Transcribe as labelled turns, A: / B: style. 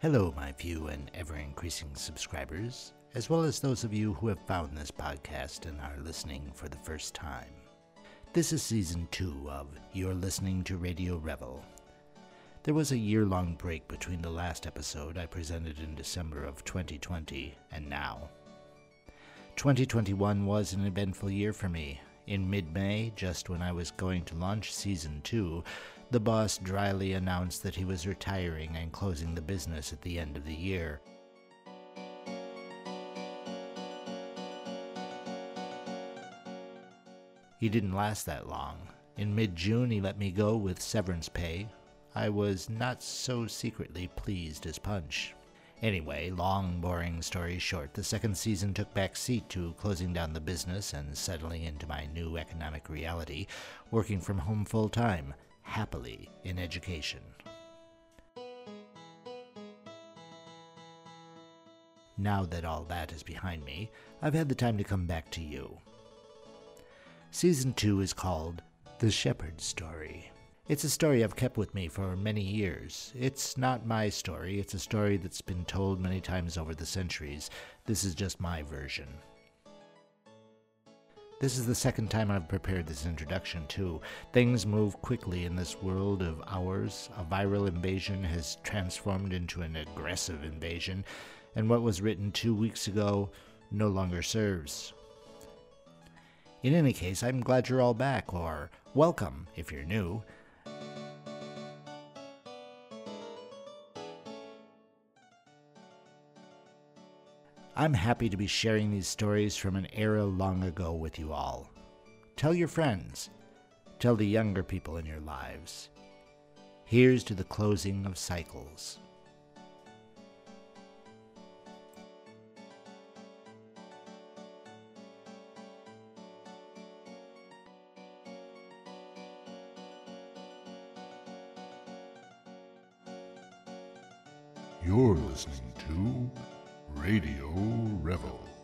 A: Hello, my few and ever increasing subscribers, as well as those of you who have found this podcast and are listening for the first time. This is season two of You're Listening to Radio Revel. There was a year long break between the last episode I presented in December of 2020 and now. 2021 was an eventful year for me. In mid May, just when I was going to launch season two, the boss dryly announced that he was retiring and closing the business at the end of the year. He didn't last that long. In mid June, he let me go with severance pay. I was not so secretly pleased as Punch. Anyway, long, boring story short, the second season took back seat to closing down the business and settling into my new economic reality, working from home full time happily in education. Now that all that is behind me, I've had the time to come back to you. Season 2 is called The Shepherd Story. It's a story I've kept with me for many years. It's not my story, it's a story that's been told many times over the centuries. This is just my version. This is the second time I've prepared this introduction, too. Things move quickly in this world of ours. A viral invasion has transformed into an aggressive invasion, and what was written two weeks ago no longer serves. In any case, I'm glad you're all back, or welcome if you're new. I'm happy to be sharing these stories from an era long ago with you all. Tell your friends. Tell the younger people in your lives. Here's to the closing of cycles.
B: You're listening to Radio Revel.